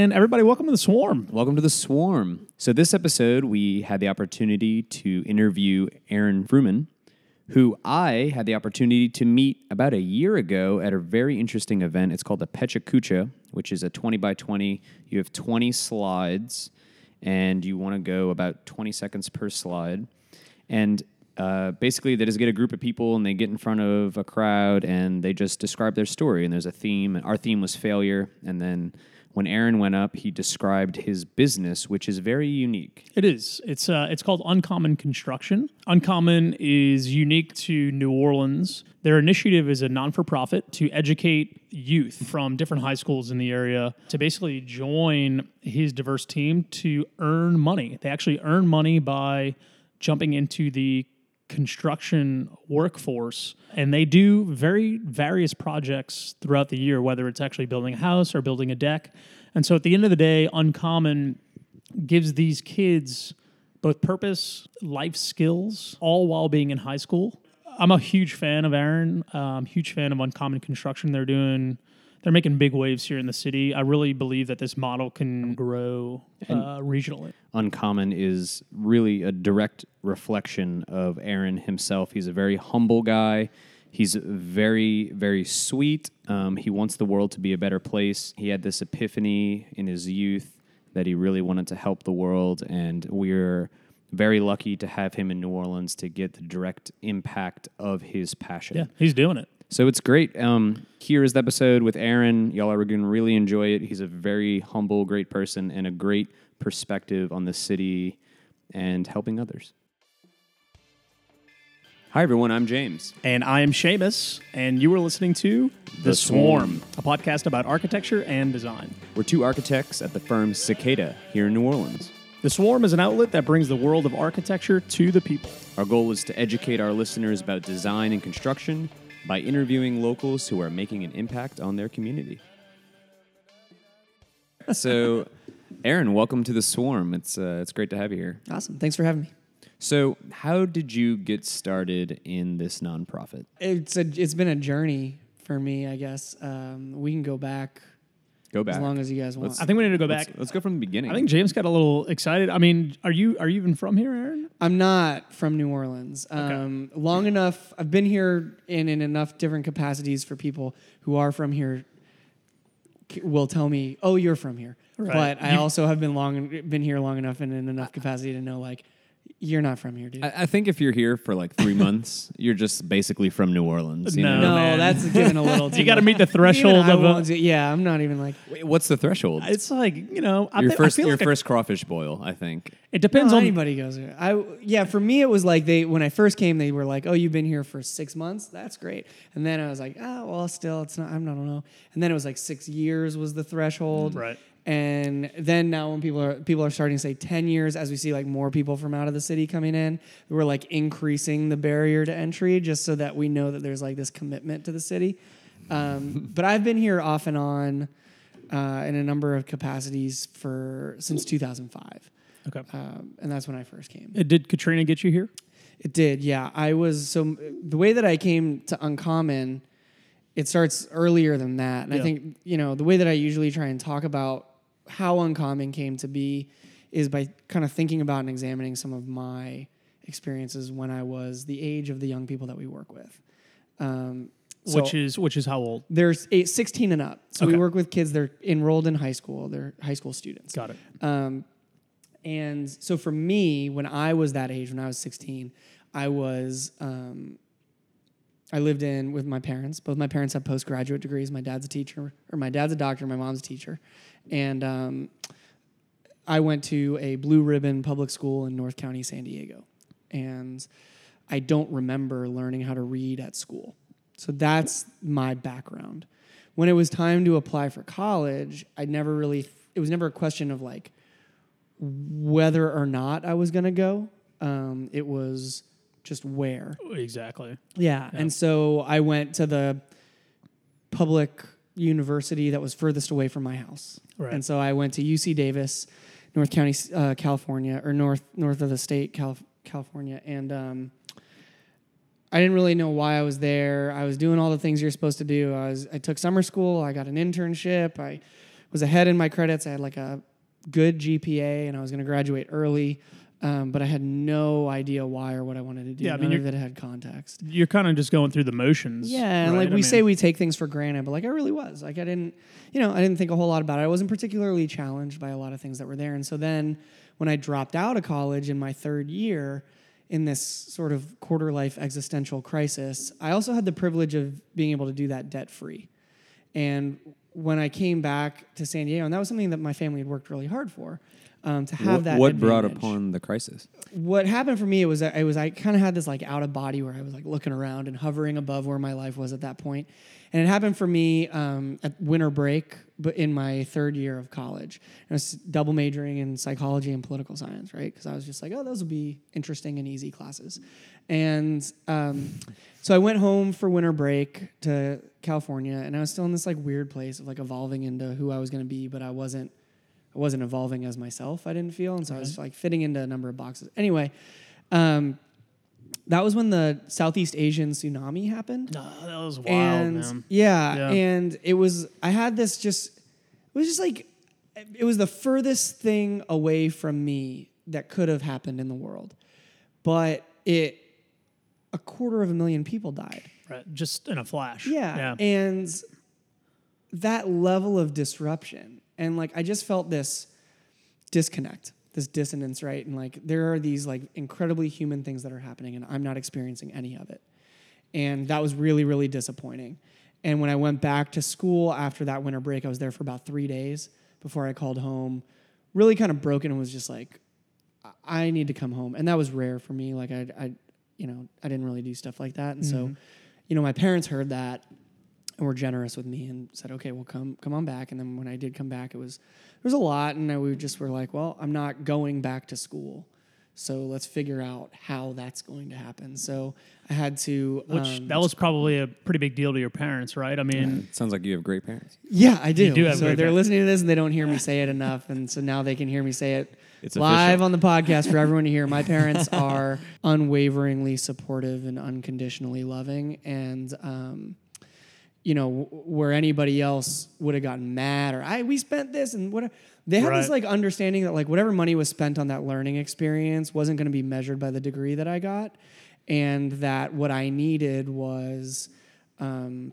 And everybody, welcome to the Swarm. Welcome to the Swarm. So, this episode, we had the opportunity to interview Aaron Frumin, who I had the opportunity to meet about a year ago at a very interesting event. It's called the Pecha Kucha, which is a 20 by 20. You have 20 slides, and you want to go about 20 seconds per slide. And uh, basically, they just get a group of people and they get in front of a crowd and they just describe their story. And there's a theme. Our theme was failure. And then when Aaron went up, he described his business, which is very unique. It is. It's uh, it's called Uncommon Construction. Uncommon is unique to New Orleans. Their initiative is a non for profit to educate youth from different high schools in the area to basically join his diverse team to earn money. They actually earn money by jumping into the construction workforce and they do very various projects throughout the year whether it's actually building a house or building a deck. And so at the end of the day uncommon gives these kids both purpose life skills all while being in high school. I'm a huge fan of aaron. Um, huge fan of uncommon construction. They're doing they're making big waves here in the city. I really believe that this model can grow uh, regionally. Uncommon is really a direct reflection of Aaron himself. He's a very humble guy. He's very, very sweet. Um, he wants the world to be a better place. He had this epiphany in his youth that he really wanted to help the world, and we're very lucky to have him in New Orleans to get the direct impact of his passion. Yeah, he's doing it. So it's great. Um, here is the episode with Aaron. Y'all are going to really enjoy it. He's a very humble, great person and a great perspective on the city and helping others. Hi, everyone. I'm James. And I am Seamus, and you are listening to The Swarm. a podcast about architecture and design. We're two architects at the firm Cicada here in New Orleans. The Swarm is an outlet that brings the world of architecture to the people. Our goal is to educate our listeners about design and construction by interviewing locals who are making an impact on their community. So, Aaron, welcome to the Swarm. It's uh, it's great to have you here. Awesome. Thanks for having me. So, how did you get started in this nonprofit? It's a it's been a journey for me, I guess. Um, we can go back Go back as long as you guys want. I think we need to go Let's, back. let's go from the beginning. I think James got a little excited. I mean, are you are you even from here, Aaron? I'm not from New Orleans. Um, long enough. I've been here in, in enough different capacities for people who are from here will tell me, "Oh, you're from here." Right. But I You- also have been long been here long enough and in enough capacity to know like you're not from here, dude. I, I think if you're here for like three months, you're just basically from New Orleans. You No. know? no, man. that's giving a little. Too You got to much. meet the Even threshold I of a. won't do- yeah, I'm not even like Wait, What's the threshold? It's like you know, I, your thi- I first, feel your like a- first crawfish boil, I think. it depends no, on anybody goes there. I yeah, for me it was like they when I first came they were like, "Oh, you've been here for 6 months. That's great." And then I was like, "Oh, well, still it's not I'm not, I don't know." And then it was like 6 years was the threshold. Right. And then now when people are people are starting to say 10 years as we see like more people from out of the city coming in, we're like increasing the barrier to entry just so that we know that there's like this commitment to the city. Um, but I've been here off and on uh, in a number of capacities for since 2005 Okay. um, and that's when I first came. Uh, Did Katrina get you here? It did, yeah. I was so the way that I came to Uncommon, it starts earlier than that, and Yeah. I think you know the way that I usually try and talk about how Uncommon came to be is by kind of thinking about and examining some of my experiences when I was the age of the young people that we work with. Um, so which is which is how old? there's eight, 16 and up. So Okay. we work with kids. They're enrolled in high school. They're high school students. Got it. Um, and so for me, when I was that age, when I was 16, I was, um, I lived in with my parents. Both my parents have postgraduate degrees. My dad's a teacher, or my dad's a doctor, my mom's a teacher. And um, I went to a blue ribbon public school in North County, San Diego. And I don't remember learning how to read at school. So that's my background. When it was time to apply for college, I never really, it was never a question of like whether or not I was going to go. Um, it was just where. Exactly. Yeah. And so I went to the public university that was furthest away from my house. Right. And so I went to UC Davis, North County, uh, California, or north north of the state, Calif- California, and um, I didn't really know why I was there. I was doing all the things you're supposed to do. I was I took summer school. I got an internship. I was ahead in my credits. I had like a good GPA, and I was going to graduate early. Um, but I had no idea why or what I wanted to do. Yeah, I None mean, of it had context. You're kind of just going through the motions. Yeah, and right? like I we mean, say, we take things for granted, but like I really was. Like I didn't, you know, I didn't think a whole lot about it. I wasn't particularly challenged by a lot of things that were there. And so then, when I dropped out of college in my third year, in this sort of quarter life existential crisis, I also had the privilege of being able to do that debt free. And when I came back to San Diego, and that was something that my family had worked really hard for, um, to have what that. what brought upon the crisis? what happened for me it was that it was I kind of had this like out of body where I was like looking around and hovering above where my life was at that point, and it happened for me um, at winter break, but in my third year of college, and I was double majoring in psychology and political science, right? Because I was just like, oh, those will be interesting and easy classes, and um, so I went home for winter break to California, and I was still in this like weird place of like evolving into who I was going to be, but I wasn't I wasn't evolving as myself. I didn't feel, and so I was like fitting into a number of boxes. Anyway, um, that was when the Southeast Asian tsunami happened, Ah, that was wild, and man. yeah, Yeah. and it was. I had this just. It was just like, it was the furthest thing away from me that could have happened in the world, but it. A quarter of a million people died. Right, just in a flash. Yeah. Yeah. And that level of disruption. And like I just felt this disconnect, this dissonance, right? And like there are these like incredibly human things that are happening and I'm not experiencing any of it. And that was really, really disappointing. And when I went back to school after that winter break, I was there for about three days before I called home. Really kind of broken and was just like, I- I need to come home. And that was rare for me. Like I, I you know, I didn't really do stuff like that. And so, you know, my parents heard that and were generous with me and said, "Okay, well, come come on back." And then when I did come back, it was there was a lot, and I, we just were like, "Well, I'm not going back to school, so let's figure out how that's going to happen." So I had to. Which um, that was probably a pretty big deal to your parents, right? I mean, Sounds like you have great parents. yeah, I do. do have so great they're parents. listening to this and they don't hear me say it enough, and so now they can hear me say it It's live official. on the podcast for everyone to hear. My parents are unwaveringly supportive and unconditionally loving, and um, you know where anybody else would have gotten mad or I we spent this and what they have this like understanding that like whatever money was spent on that learning experience wasn't going to be measured by the degree that I got, and that what I needed was. Um,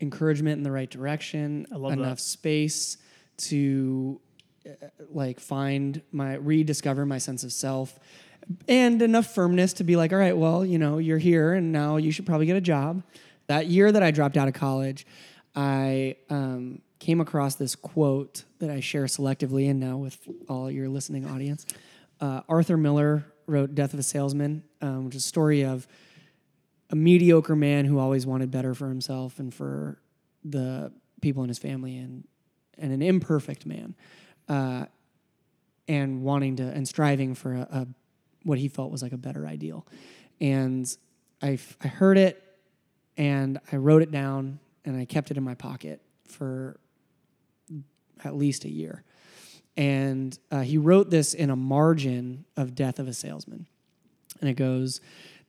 encouragement in the right direction, enough that. space to like find my rediscover my sense of self and enough firmness to be like all right well you know you're here and now you should probably get a job. That year that i dropped out of college i um, came across this quote that i share selectively and now with all your listening audience. Uh, arthur miller wrote death of a salesman um, which is a story of a mediocre man who always wanted better for himself and for the people in his family and and an imperfect man uh, and wanting to and striving for a, a what he felt was like a better ideal. And I, I heard it and I wrote it down and I kept it in my pocket for at least a year. And uh, he wrote this in a margin of death of a salesman. And it goes,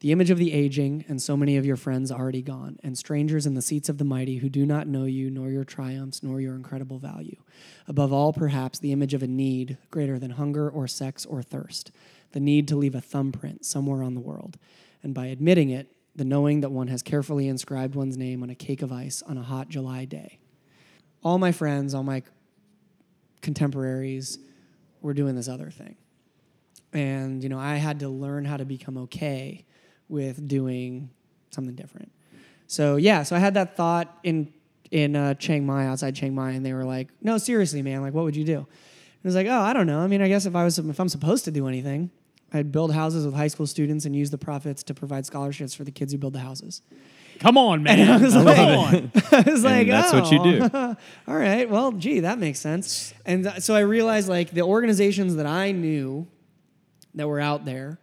The image of the aging, and so many of your friends already gone, and strangers in the seats of the mighty who do not know you, nor your triumphs, nor your incredible value. Above all, perhaps, the image of a need greater than hunger or sex or thirst, the need to leave a thumbprint somewhere on the world. And by admitting it, the knowing that one has carefully inscribed one's name on a cake of ice on a hot July day. All my friends, all my contemporaries were doing this other thing and you know i had to learn how to become okay with doing something different so yeah so i had that thought in in uh, chiang mai outside chiang mai and they were like no seriously man like what would you do and i was like oh i don't know i mean i guess if i was if i'm supposed to do anything i'd build houses with high school students and use the profits to provide scholarships for the kids who build the houses come on, man. was Come like- on. I was like, that's what you do. "Oh, All right, well, gee, that makes sense. And th- so I realized like the organizations that I knew that were out there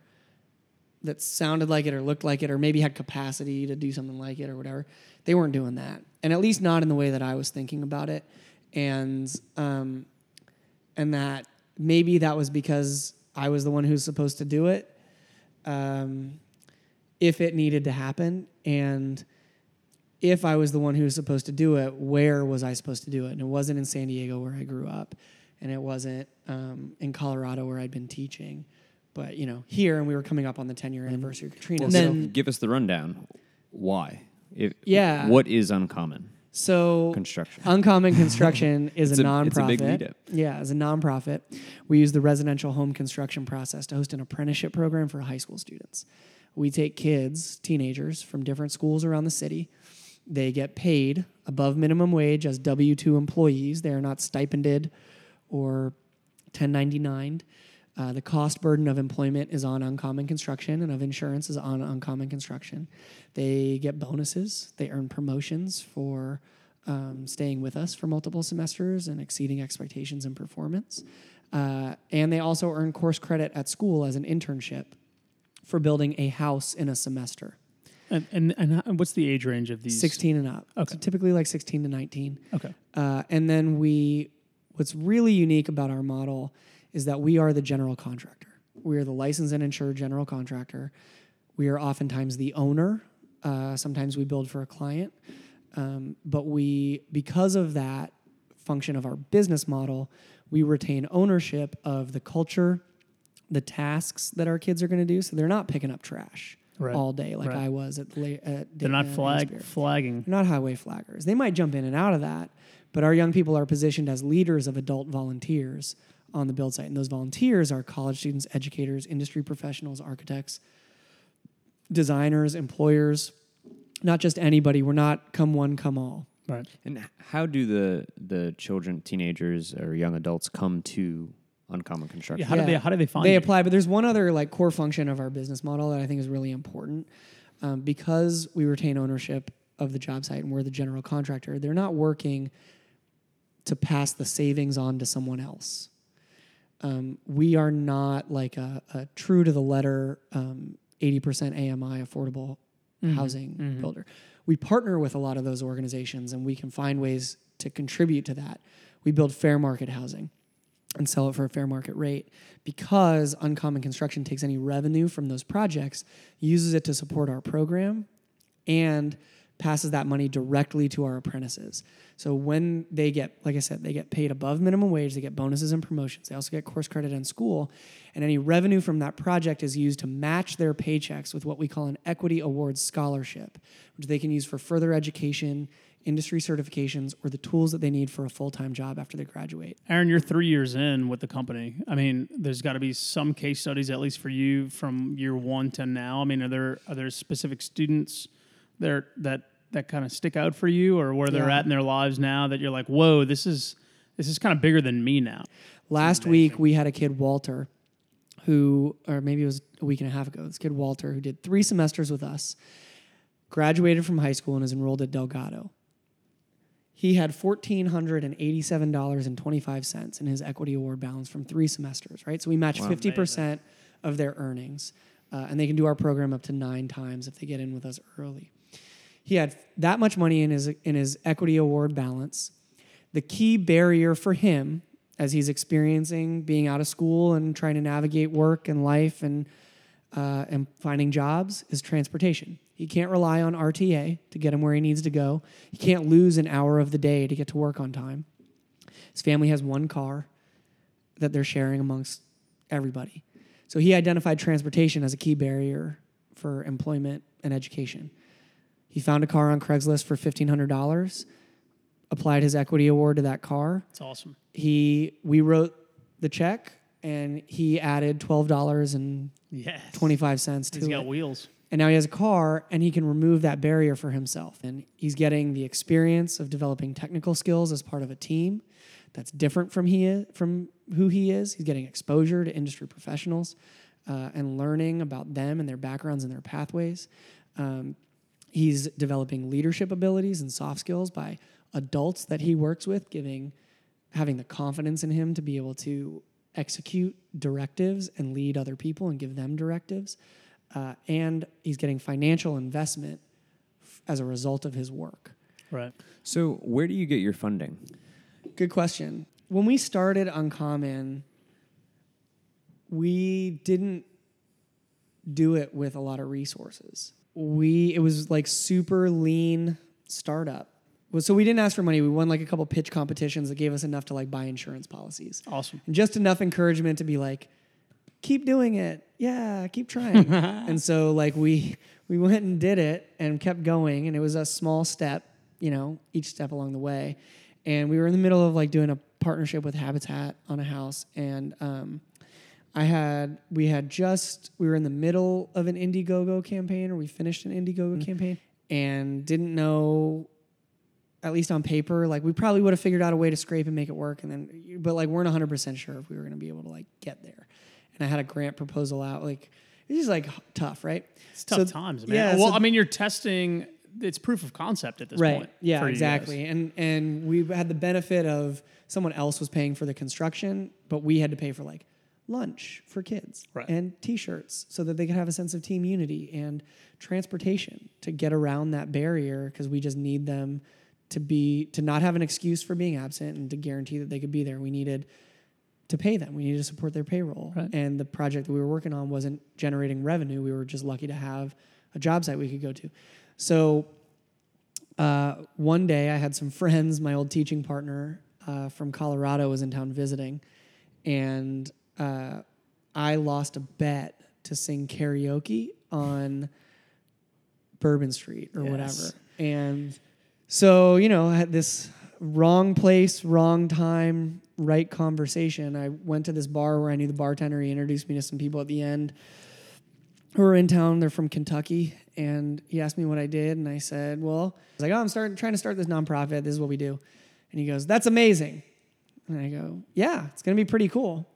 that sounded like it or looked like it or maybe had capacity to do something like it or whatever, they weren't doing that. And at least not in the way that I was thinking about it. And um, and that maybe that was because I was the one who's supposed to do it. Um, if it needed to happen and if I was the one who was supposed to do it, where was I supposed to do it? And it wasn't in San Diego where I grew up, and it wasn't um, in Colorado where I'd been teaching, but you know here, and we were coming up on the 10 year mm-hmm. anniversary of Katrina. Well, so, so give us the rundown. Why? If, Yeah. What is uncommon so construction? Uncommon Construction is a, a- nonprofit. it's a big meetup. Yeah, as a nonprofit, we use the residential home construction process to host an apprenticeship program for high school students. We take kids, teenagers from different schools around the city. They get paid above minimum wage as W 2 employees. They are not stipended or 1099. Uh, the cost burden of employment is on Uncommon Construction and of insurance is on Uncommon Construction. They get bonuses, they earn promotions for um, staying with us for multiple semesters and exceeding expectations and performance. Uh, and they also earn course credit at school as an internship for building a house in a semester. And, and and how- what's the age range of these? 16 and up. Okay. So typically like 16 to 19. Okay. Uh, and then we, what's really unique about our model is that we are the general contractor. We are the licensed and insured general contractor. We are oftentimes the owner. Uh, sometimes we build for a client. Um, but we, because of that function of our business model, we retain ownership of the culture, the tasks that our kids are going to do. So they're not picking up trash Right. all day like Right. I was at, la- at They're not flag flagging. They're not highway flaggers. They might jump in and out of that, but our young people are positioned as leaders of adult volunteers on the build site. And those volunteers are college students, educators, industry professionals, architects, designers, employers, not just anybody. We're not come one, come all. Right. And how do the the children, teenagers, or young adults come to uncommon construction? Yeah. How do they How do they find They you? apply, but there's one other like core function of our business model that I think is really important. Um, because we retain ownership of the job site and we're the general contractor, they're not working to pass the savings on to someone else. Um, we are not like a, a true to the letter um, 80% AMI affordable housing builder. We partner with a lot of those organizations and we can find ways to contribute to that. We build fair market housing and sell it for a fair market rate because Uncommon Construction takes any revenue from those projects, uses it to support our program, and passes that money directly to our apprentices. So when they get, like I said, they get paid above minimum wage, they get bonuses and promotions. They also get course credit in school, and any revenue from that project is used to match their paychecks with what we call an equity awards scholarship, which they can use for further education, industry certifications, or the tools that they need for a full-time job after they graduate. Aaron, you're three years in with the company. I mean, there's got to be some case studies, at least for you, from year one to now. I mean, are there are there specific students there that that kind of stick out for you, or where they're Yeah. at in their lives now that you're like, whoa, this is this is kind of bigger than me now. Last week we had a kid Walter, who, or maybe it was a week and a half ago. This kid Walter, who did three semesters with us, graduated from high school and is enrolled at Delgado. He had fourteen hundred and eighty-seven dollars and twenty-five cents in his equity award balance from three semesters. Right, so we match fifty percent of their earnings, uh, and they can do our program up to nine times if they get in with us early. He had that much money in his in his equity award balance. The key barrier for him as he's experiencing being out of school and trying to navigate work and life and uh, and finding jobs is transportation. He can't rely on RTA to get him where he needs to go. He can't lose an hour of the day to get to work on time. His family has one car that they're sharing amongst everybody. So he identified transportation as a key barrier for employment and education. He found a car on Craigslist for $1,500, applied his equity award to that car. It's awesome. He we wrote the check and he added $12.25 Yes. to He's it. got wheels. And now he has a car and he can remove that barrier for himself. And he's getting the experience of developing technical skills as part of a team that's different from he is, from who he is. He's getting exposure to industry professionals uh, and learning about them and their backgrounds and their pathways. Um, he's developing leadership abilities and soft skills by adults that he works with, giving having the confidence in him to be able to execute directives and lead other people and give them directives. Uh, and he's getting financial investment f- as a result of his work. Right. So, where do you get your funding? Good question. When we started Uncommon, we didn't do it with a lot of resources. We it was like super lean startup. So we didn't ask for money. We won like a couple pitch competitions that gave us enough to like buy insurance policies. Awesome. And just enough encouragement to be like, keep doing it. Yeah, keep trying. and so like we we went and did it and kept going and it was a small step, you know, each step along the way. And we were in the middle of like doing a partnership with Habitat on a house and um I had we had just we were in the middle of an Indiegogo campaign or we finished an Indiegogo mm-hmm. campaign and didn't know at least on paper like we probably would have figured out a way to scrape and make it work and then but like weren't 100% sure if we were going to be able to like get there and I had a grant proposal out like it's just like tough right It's tough times, man. yeah, well, so- I mean, you're testing. It's proof of concept at this right point. yeah for you guys. exactly and and we had the benefit of someone else was paying for the construction but we had to pay for like lunch for kids Right. and t-shirts so that they could have a sense of team unity and transportation to get around that barrier because we just need them to be to not have an excuse for being absent and to guarantee that they could be there. We needed to pay them. We needed to support their payroll. Right. and the project that we were working on wasn't generating revenue. We were just lucky to have a job site we could go to. So uh, one day I had some friends, my old teaching partner uh, from Colorado was in town visiting, and uh, I lost a bet to sing karaoke on Bourbon Street or Yes. whatever. And so, you know, I had this wrong place, wrong time, right conversation. I went to this bar where I knew the bartender. He introduced me to some people at the end who were in town. They're from Kentucky, and he asked me what I did, and I said, "Well, I was like, oh, I'm starting trying to start this nonprofit. This is what we do." And he goes, "That's amazing." And I go, "Yeah, it's gonna be pretty cool."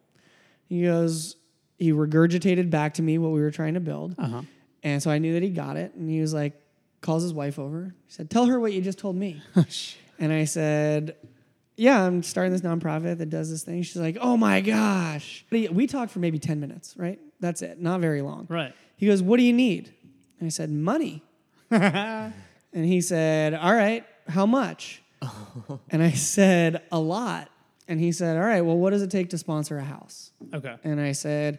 He goes, he regurgitated back to me what we were trying to build, Uh-huh. and so I knew that he got it. And he was like, calls his wife over. He said, "Tell her what you just told me." and I said, "Yeah, I'm starting this nonprofit that does this thing." She's like, "Oh my gosh!" We talked for maybe ten minutes, right? That's it, not very long. Right. He goes, What do you need? And I said, Money. and he said, All right, how much? and I said, A lot. And he said, All right, well, what does it take to sponsor a house? Okay. And I said,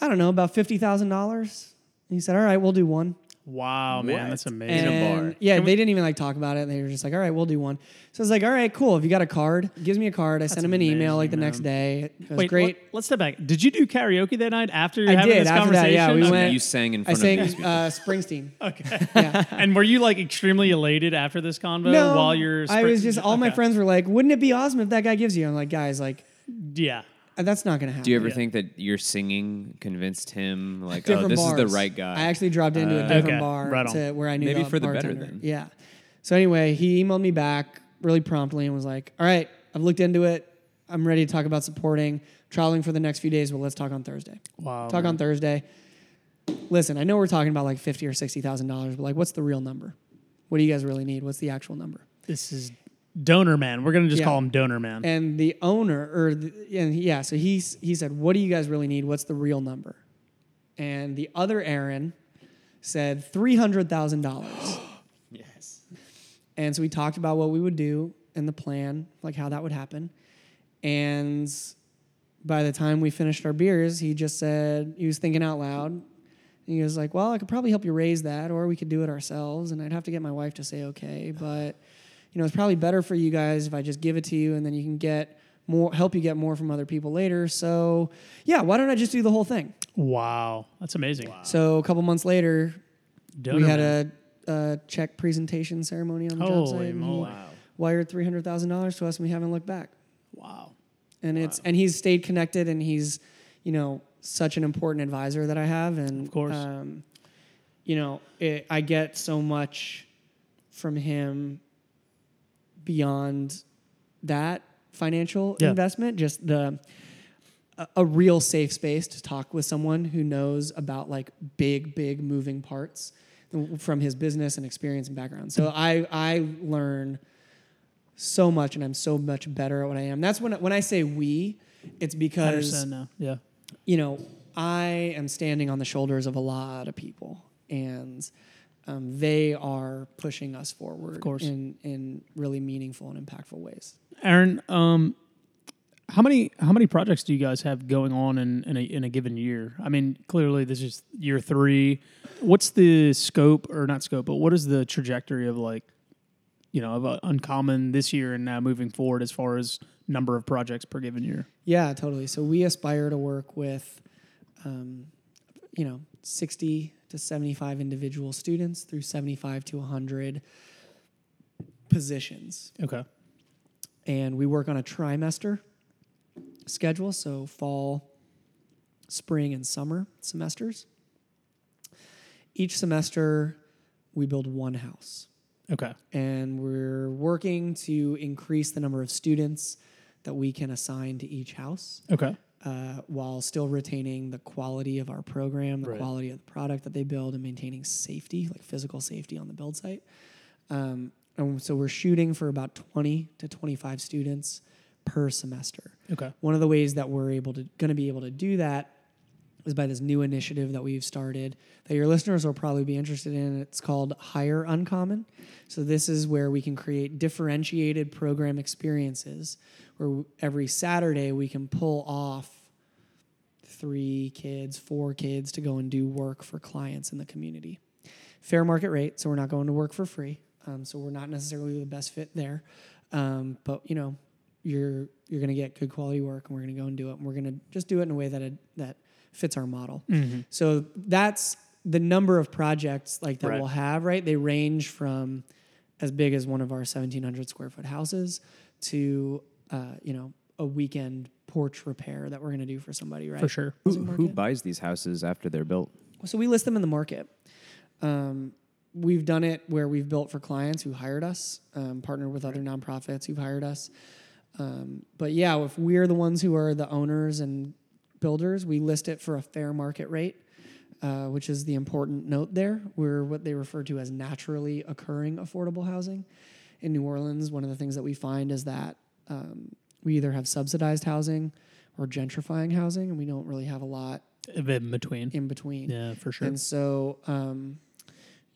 I don't know, about $50,000. He said, All right, we'll do one. Wow, man, that's amazing. And bar. yeah, they didn't even like talk about it. They were just like, all right, we'll do one. So I was like, all right, cool. If you got a card, he gives me a card. I send him an email like the amazing, next day. It was Wait, great. Let, us step back. Did you do karaoke that night after I having did, this after that, yeah, we Okay. went- you sang in I front sang of these people. uh, Springsteen. Okay. Yeah. and were you like extremely elated after this convo No, while you're? I was just all my friends were like, "Wouldn't it be awesome if that guy gives you?" I'm like, guys, like Yeah. Uh, that's not gonna happen. Do you ever Yeah. think that your singing convinced him, like, different oh, this bars. is the right guy? I actually dropped into a Uh, different Okay, bar right on. to where I knew Maybe the for the better bartender. then. Yeah. So anyway, he emailed me back really promptly and was like, "All right, I've looked into it. I'm ready to talk about supporting traveling for the next few days. But let's talk on Thursday. Wow. talk man. on Thursday. Listen, I know we're talking about like fifty or sixty thousand dollars, but like, what's the real number? What do you guys really need? What's the actual number? This is donor man. We're gonna just Yeah. call him donor man. And the owner, or the, and yeah, so he he said, "What do you guys really need? What's the real number?" And the other Aaron said three hundred thousand dollars. yes. And so we talked about what we would do and the plan, like how that would happen. And by the time we finished our beers, he just said he was thinking out loud. He was like, "Well, I could probably help you raise that, or we could do it ourselves." And I'd have to get my wife to say okay, but you know, it's probably better for you guys if I just give it to you, and then you can get more, help you get more from other people later. So, yeah, why don't I just do the whole thing? wow, that's amazing. So a couple months later, Donor we had a, a check presentation ceremony on the job Holy site. and he moly. Wired three hundred thousand dollars to us, and we haven't looked back. wow. And it's and he's stayed connected, and he's you know such an important advisor that I have, and Of course. um, you know it, I get so much from him beyond that financial Yeah. investment. Just the a, a real safe space to talk with someone who knows about like big, big moving parts from his business and experience and background. So I I learn so much, and I'm so much better at what I am. That's when when I say we, it's because now. Yeah. you know I am standing on the shoulders of a lot of people, and um, they are pushing us forward course. in in really meaningful and impactful ways. Aaron, um, how many how many projects do you guys have going on in in a, in a given year? I mean, clearly this is year three. What's the scope or not scope, but what is the trajectory of like you know, of uh, Uncommon this year and now moving forward as far as number of projects per given year? Yeah, totally. So we aspire to work with, um, you know, 60 to 75 individual students through 75 to 100 positions. Okay. And we work on a trimester schedule, so fall, spring, and summer semesters. Each semester, we build one house Okay. and we're working to increase the number of students that we can assign to each house Okay. Uh, while still retaining the quality of our program, the Right. quality of the product that they build, and maintaining safety, like physical safety on the build site. Um, and so we're shooting for about 20 to 25 students per semester. Okay. One of the ways that we're able to going to be able to do that is by this new initiative that we've started that your listeners will probably be interested in. It's called Hire Uncommon. So this is where we can create differentiated program experiences where every Saturday we can pull off three kids, four kids to go and do work for clients in the community. Fair market rate, so we're not going to work for free. Um, so we're not necessarily the best fit there. Um, but you know, you're you're going to get good quality work, and we're going to go and do it. And we're going to just do it in a way that it, that fits our model. So that's the number of projects like that Right. we'll have. Right, they range from as big as one of our 1,700 square foot houses to uh, you know a weekend porch repair that we're going to do for somebody. Right, For sure. Who, who buys these houses after they're built? So we list them in the market. Um, we've done it where we've built for clients who hired us, um, partnered with other nonprofits who've hired us. Um, but yeah, if we're the ones who are the owners and builders, we list it for a fair market rate, uh, which is the important note there. We're what they refer to as naturally occurring affordable housing. In New Orleans, one of the things that we find is that um, we either have subsidized housing or gentrifying housing, and we don't really have a lot In between. in between. Yeah, for sure. And so, um,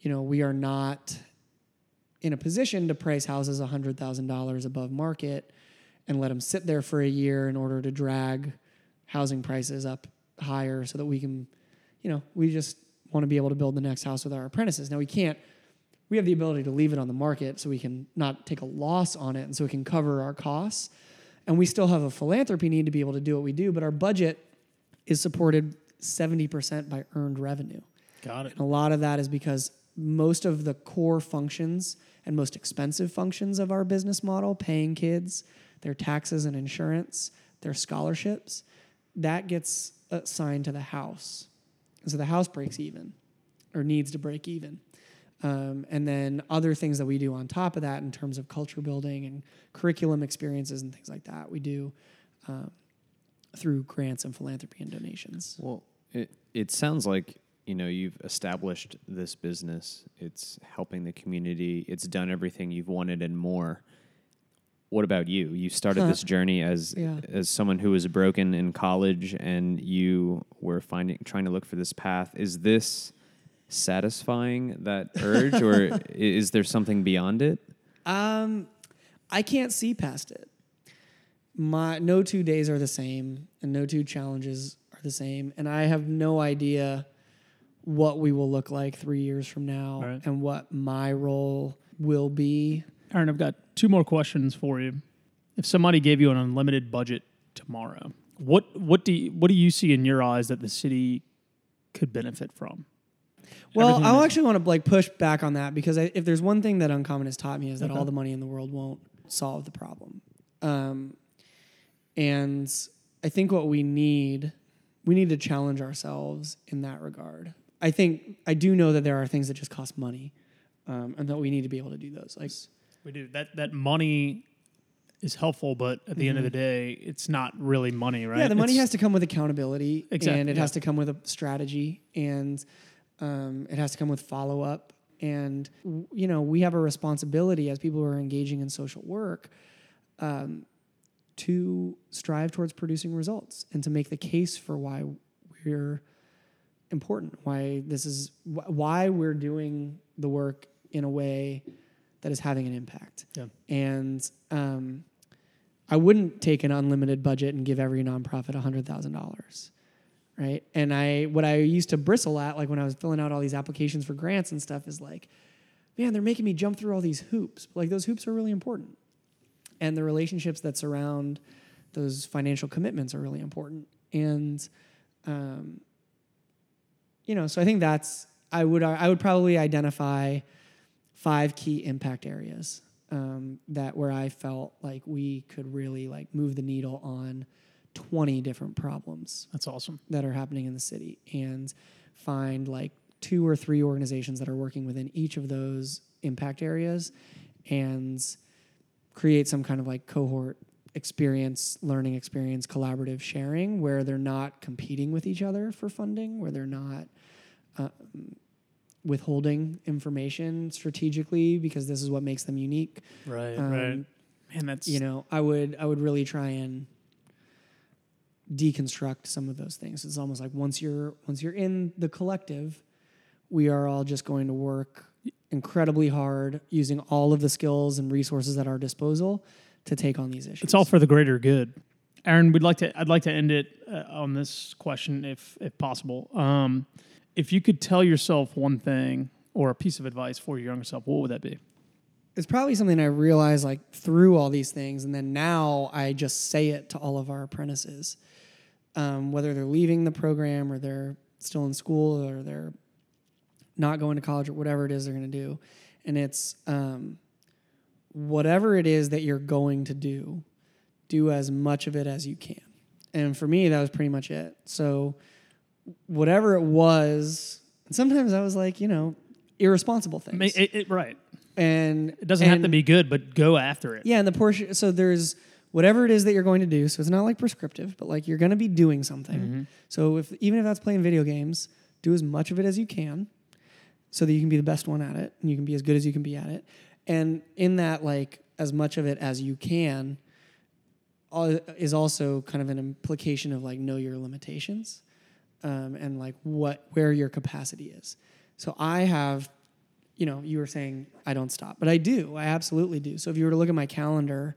you know, we are not in a position to price houses $100,000 above market and let them sit there for a year in order to drag housing prices up higher so that we can, you know, we just want to be able to build the next house with our apprentices. Now, we can't, we have the ability to leave it on the market so we can not take a loss on it and so it can cover our costs. And we still have a philanthropy need to be able to do what we do, but our budget is supported 70% by earned revenue. Got it. And a lot of that is because most of the core functions and most expensive functions of our business model, paying kids, their taxes and insurance, their scholarships, that gets assigned to the house. And so the house breaks even or needs to break even. Um, and then other things that we do on top of that in terms of culture building and curriculum experiences and things like that, we do um, through grants and philanthropy and donations. Well, it it sounds like you know you've established this business. It's helping the community. It's done everything you've wanted and more. What about you? You started this journey as Yeah. as someone who was broken in college, and you were finding trying to look for this path. Is this satisfying that urge, or is there something beyond it? Um, I can't see past it. My no two days are the same, and no two challenges are the same, and I have no idea what we will look like three years from now, Right. and what my role will be. Aaron, I've got two more questions for you. If somebody gave you an unlimited budget tomorrow, what what do you, what do you see in your eyes that the city could benefit from? Well, I'll actually want to like push back on that because I, if there's one thing that Uncommon has taught me is that Okay. all the money in the world won't solve the problem. Um, and I think what we need, we need to challenge ourselves in that regard. I think I do know that there are things that just cost money, um, and that we need to be able to do those. Like, We do that. That money is helpful, but at the end of the day, it's not really money, right? Mm-hmm. yeah, the money It's- has to come with accountability, Exactly, and it yeah. has to come with a strategy, and um, it has to come with follow up. And you know, we have a responsibility as people who are engaging in social work um, to strive towards producing results and to make the case for why we're important, why this is why we're doing the work in a way that is having an impact. Yeah. And um, I wouldn't take an unlimited budget and give every nonprofit hundred thousand dollars, right? And I what I used to bristle at, like when I was filling out all these applications for grants and stuff, is like man, they're making me jump through all these hoops. Like those hoops are really important. And the relationships that surround those financial commitments are really important. And um, you know, so I think that's I would I would probably identify five key impact areas um, that where I felt like we could really like move the needle on 20 different problems That's awesome. that are happening in the city and find like two or three organizations that are working within each of those impact areas and create some kind of like cohort experience, learning experience, collaborative sharing where they're not competing with each other for funding, where they're not um, withholding information strategically because this is what makes them unique. Right, Um, right. Man, that's You know, I would I would really try and deconstruct some of those things. It's almost like once you're once you're in the collective, we are all just going to work incredibly hard using all of the skills and resources at our disposal to take on these issues. It's all for the greater good. Aaron, we'd like to. I'd like to end it uh, on this question, if if possible. Um, if you could tell yourself one thing or a piece of advice for your younger self, what would that be? it's probably something I realized like through all these things, and then now I just say it to all of our apprentices, um, whether they're leaving the program or they're still in school or they're not going to college or whatever it is they're going to do, and it's um, whatever it is that you're going to do, do as much of it as you can. And for me, that was pretty much it. So whatever it was, sometimes I was like, you know, irresponsible things. It, it- right. and It doesn't have to be good, but go after it. yeah, and the portion. So there's whatever it is that you're going to do. So it's not like prescriptive, but like you're going to be doing something. So if even if that's playing video games, do as much of it as you can, so that you can be the best one at it, and you can be as good as you can be at it. And in that, like as much of it as you can, is also kind of an implication of like know your limitations, um, and like what where your capacity is. So I have you know, you were saying I don't stop, but I do. I absolutely do. So if you were to look at my calendar,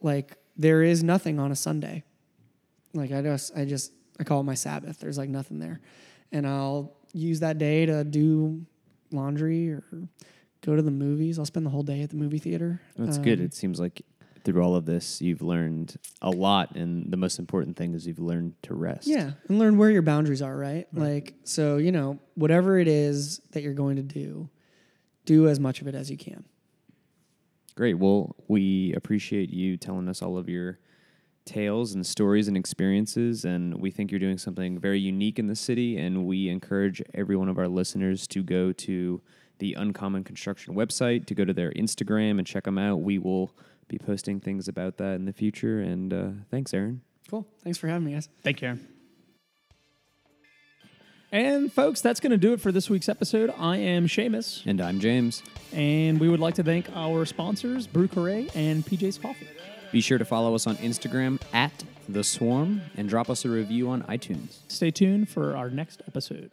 like there is nothing on a Sunday. Like I just, I just, I call it my Sabbath. There's like nothing there, and I'll use that day to do laundry or go to the movies. I'll spend the whole day at the movie theater. That's good. Um, It seems like through all of this, you've learned a lot, and the most important thing is you've learned to rest. Yeah, and learn where your boundaries are, right? Like, so you know, whatever it is that you're going to do, do as much of it as you can. Great. Well, we appreciate you telling us all of your tales and stories and experiences, and we think you're doing something very unique in the city. And we encourage every one of our listeners to go to the Uncommon Construction website, to go to their Instagram and check them out. We will be posting things about that in the future. And uh, thanks, Aaron. Cool. Thanks for having me, guys. Thank you, Aaron. And folks, that's going to do it for this week's episode. I am Seamus, And I'm James. and we would like to thank our sponsors, Brew Carre and PJ's Coffee. Be sure to follow us on Instagram at The Swarm and drop us a review on iTunes. Stay tuned for our next episode.